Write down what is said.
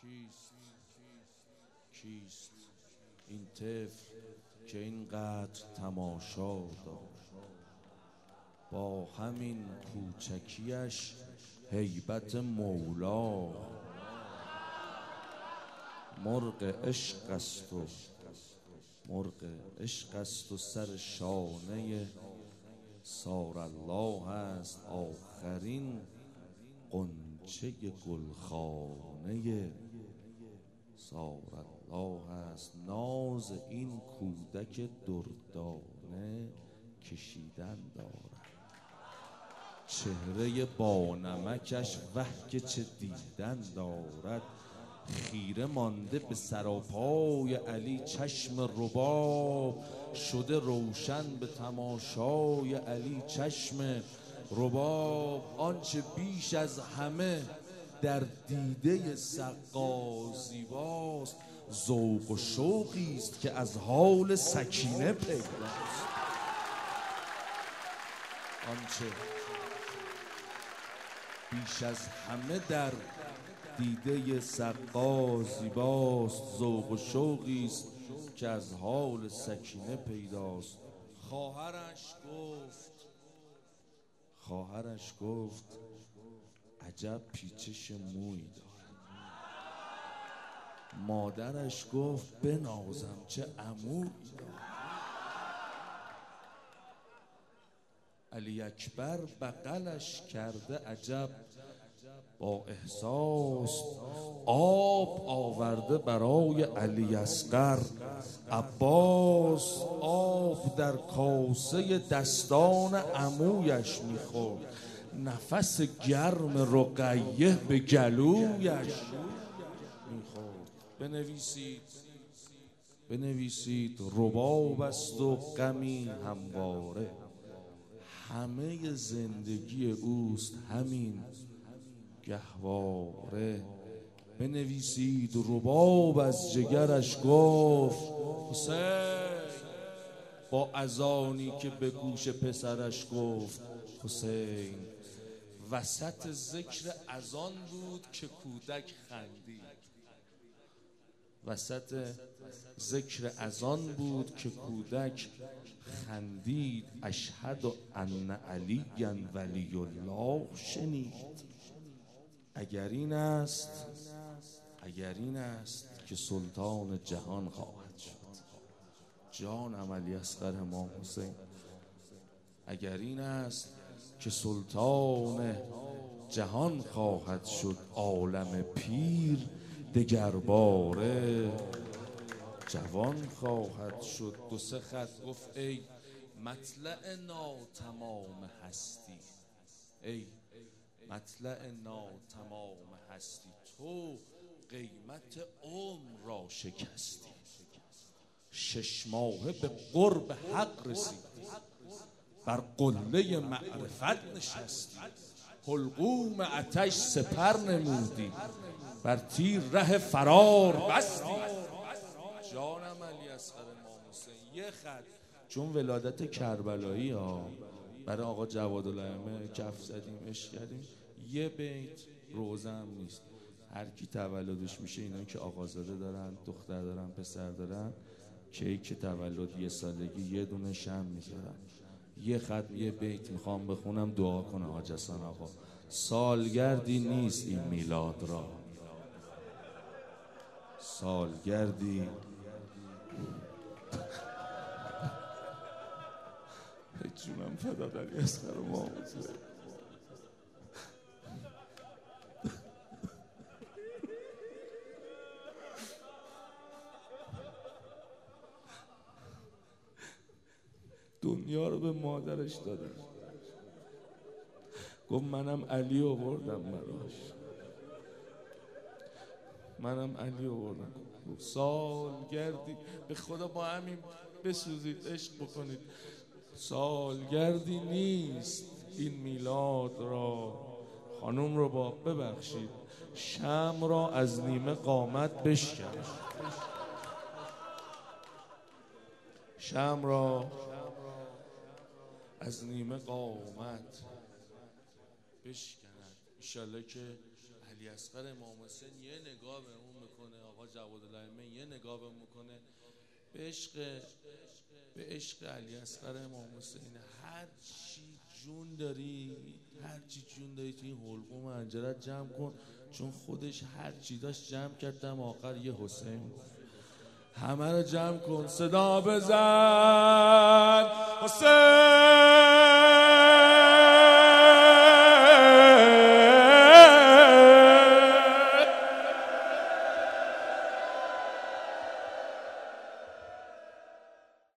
کیست کیست این طفل که اینقدر تماشا داشت. با همین کوچکیش هیبت مولا. مرغ عشق است و مرغ عشق است و سر شانه سار الله است. آخرین قنچه گلخانه سار الله است ناز این کودک دردانه کشیدن دارد. چهره بانمکش وح که چه دیدن دارد. خیره مانده به سراپای علی چشم رباب. شده روشن به تماشای علی چشم رباب. آنچه بیش از همه در دیده سقا زیباست. ذوق و شوقی است که از حال سکینه پیداست. آنچه بیش از همه در دیده سقا زیباست ذوق و شوقی است که از حال سکینه پیداست. خواهرش گفت خواهرش گفت عجب پیچش موی دارد. مادرش گفت بنازم چه عموی دارد. علی اکبر بغلش کرده عجب با احساس آب آورده برای علی اصغر. عباس آب در کاسه دستان عمویش می‌خورد. نفس گرم رقیه به گلویش. می‌خورد بنویسید. بنویسید. رباب است و غمی همواره. همه زندگی اوست همین گهواره. بنویسید. رباب از جگرش گفت حسین. با ازانی که به گوش پسرش گفت حسین. وسط ذکر ازان بود که کودک خندید. وسط ذکر ازان بود که کودک خندید. اشهد ان علی ولی الله شنید. اگر این است اگر این است که سلطان جهان خواهد شد. جان عملی اصغر امام حسین اگر این است که سلطان جهان خواهد شد عالم پیر دگرباره جوان خواهد شد. دو سه خط گفت ای مطلع ناتمام هستی. ای مطلع ناتمام هستی. تو قیمت عمر را شکستی. شش ماهه به قرب حق رسیدی. بر قله معرفت نشستی حلقوم اتش سپر نمودی. بر تیر ره فرار بستی. جانم علی اصغر امام حسین. یه خط. چون ولادت کربلایی ها برای آقا جواد الائمه کف زدیم اش کردیم. یه بیت روزم نیست. هر کی تولدش میشه اینا که آقازاده دارن دختر دارن پسر دارن کیک تولد یه سالگی یه دونه شم می‌ذارن یه خط یه بیت می‌خوام بخونم دعا کنه حاجسان آقا. سالگردی نیست این میلاد را. سالگردی. جونم فدا علی اصغر ما به مادرش داده گفت منم علی آوردم براش. منم علی آوردم. گفت سالگردی به خدا با همین بسوزید عشق بکنید. سالگردی نیست این میلاد را. خانم رو با ببخشید. شم را از نیمه قامت بشکن. شم را از نیمه قامت بشکند. ایشالله که علی اصغر امام حسین یه نگاه به اون می‌کنه آقا جواد الائمه یه نگاه به می‌کنه. به عشق به عشق علی اصغر امام حسین هر چی جون داری هر چی جون داری تو این حلقوم انجرت جمع کن. چون خودش هر چی داشت جمع کردم آخر یه حسین همه رو جمع کن صدا بزن. حسین!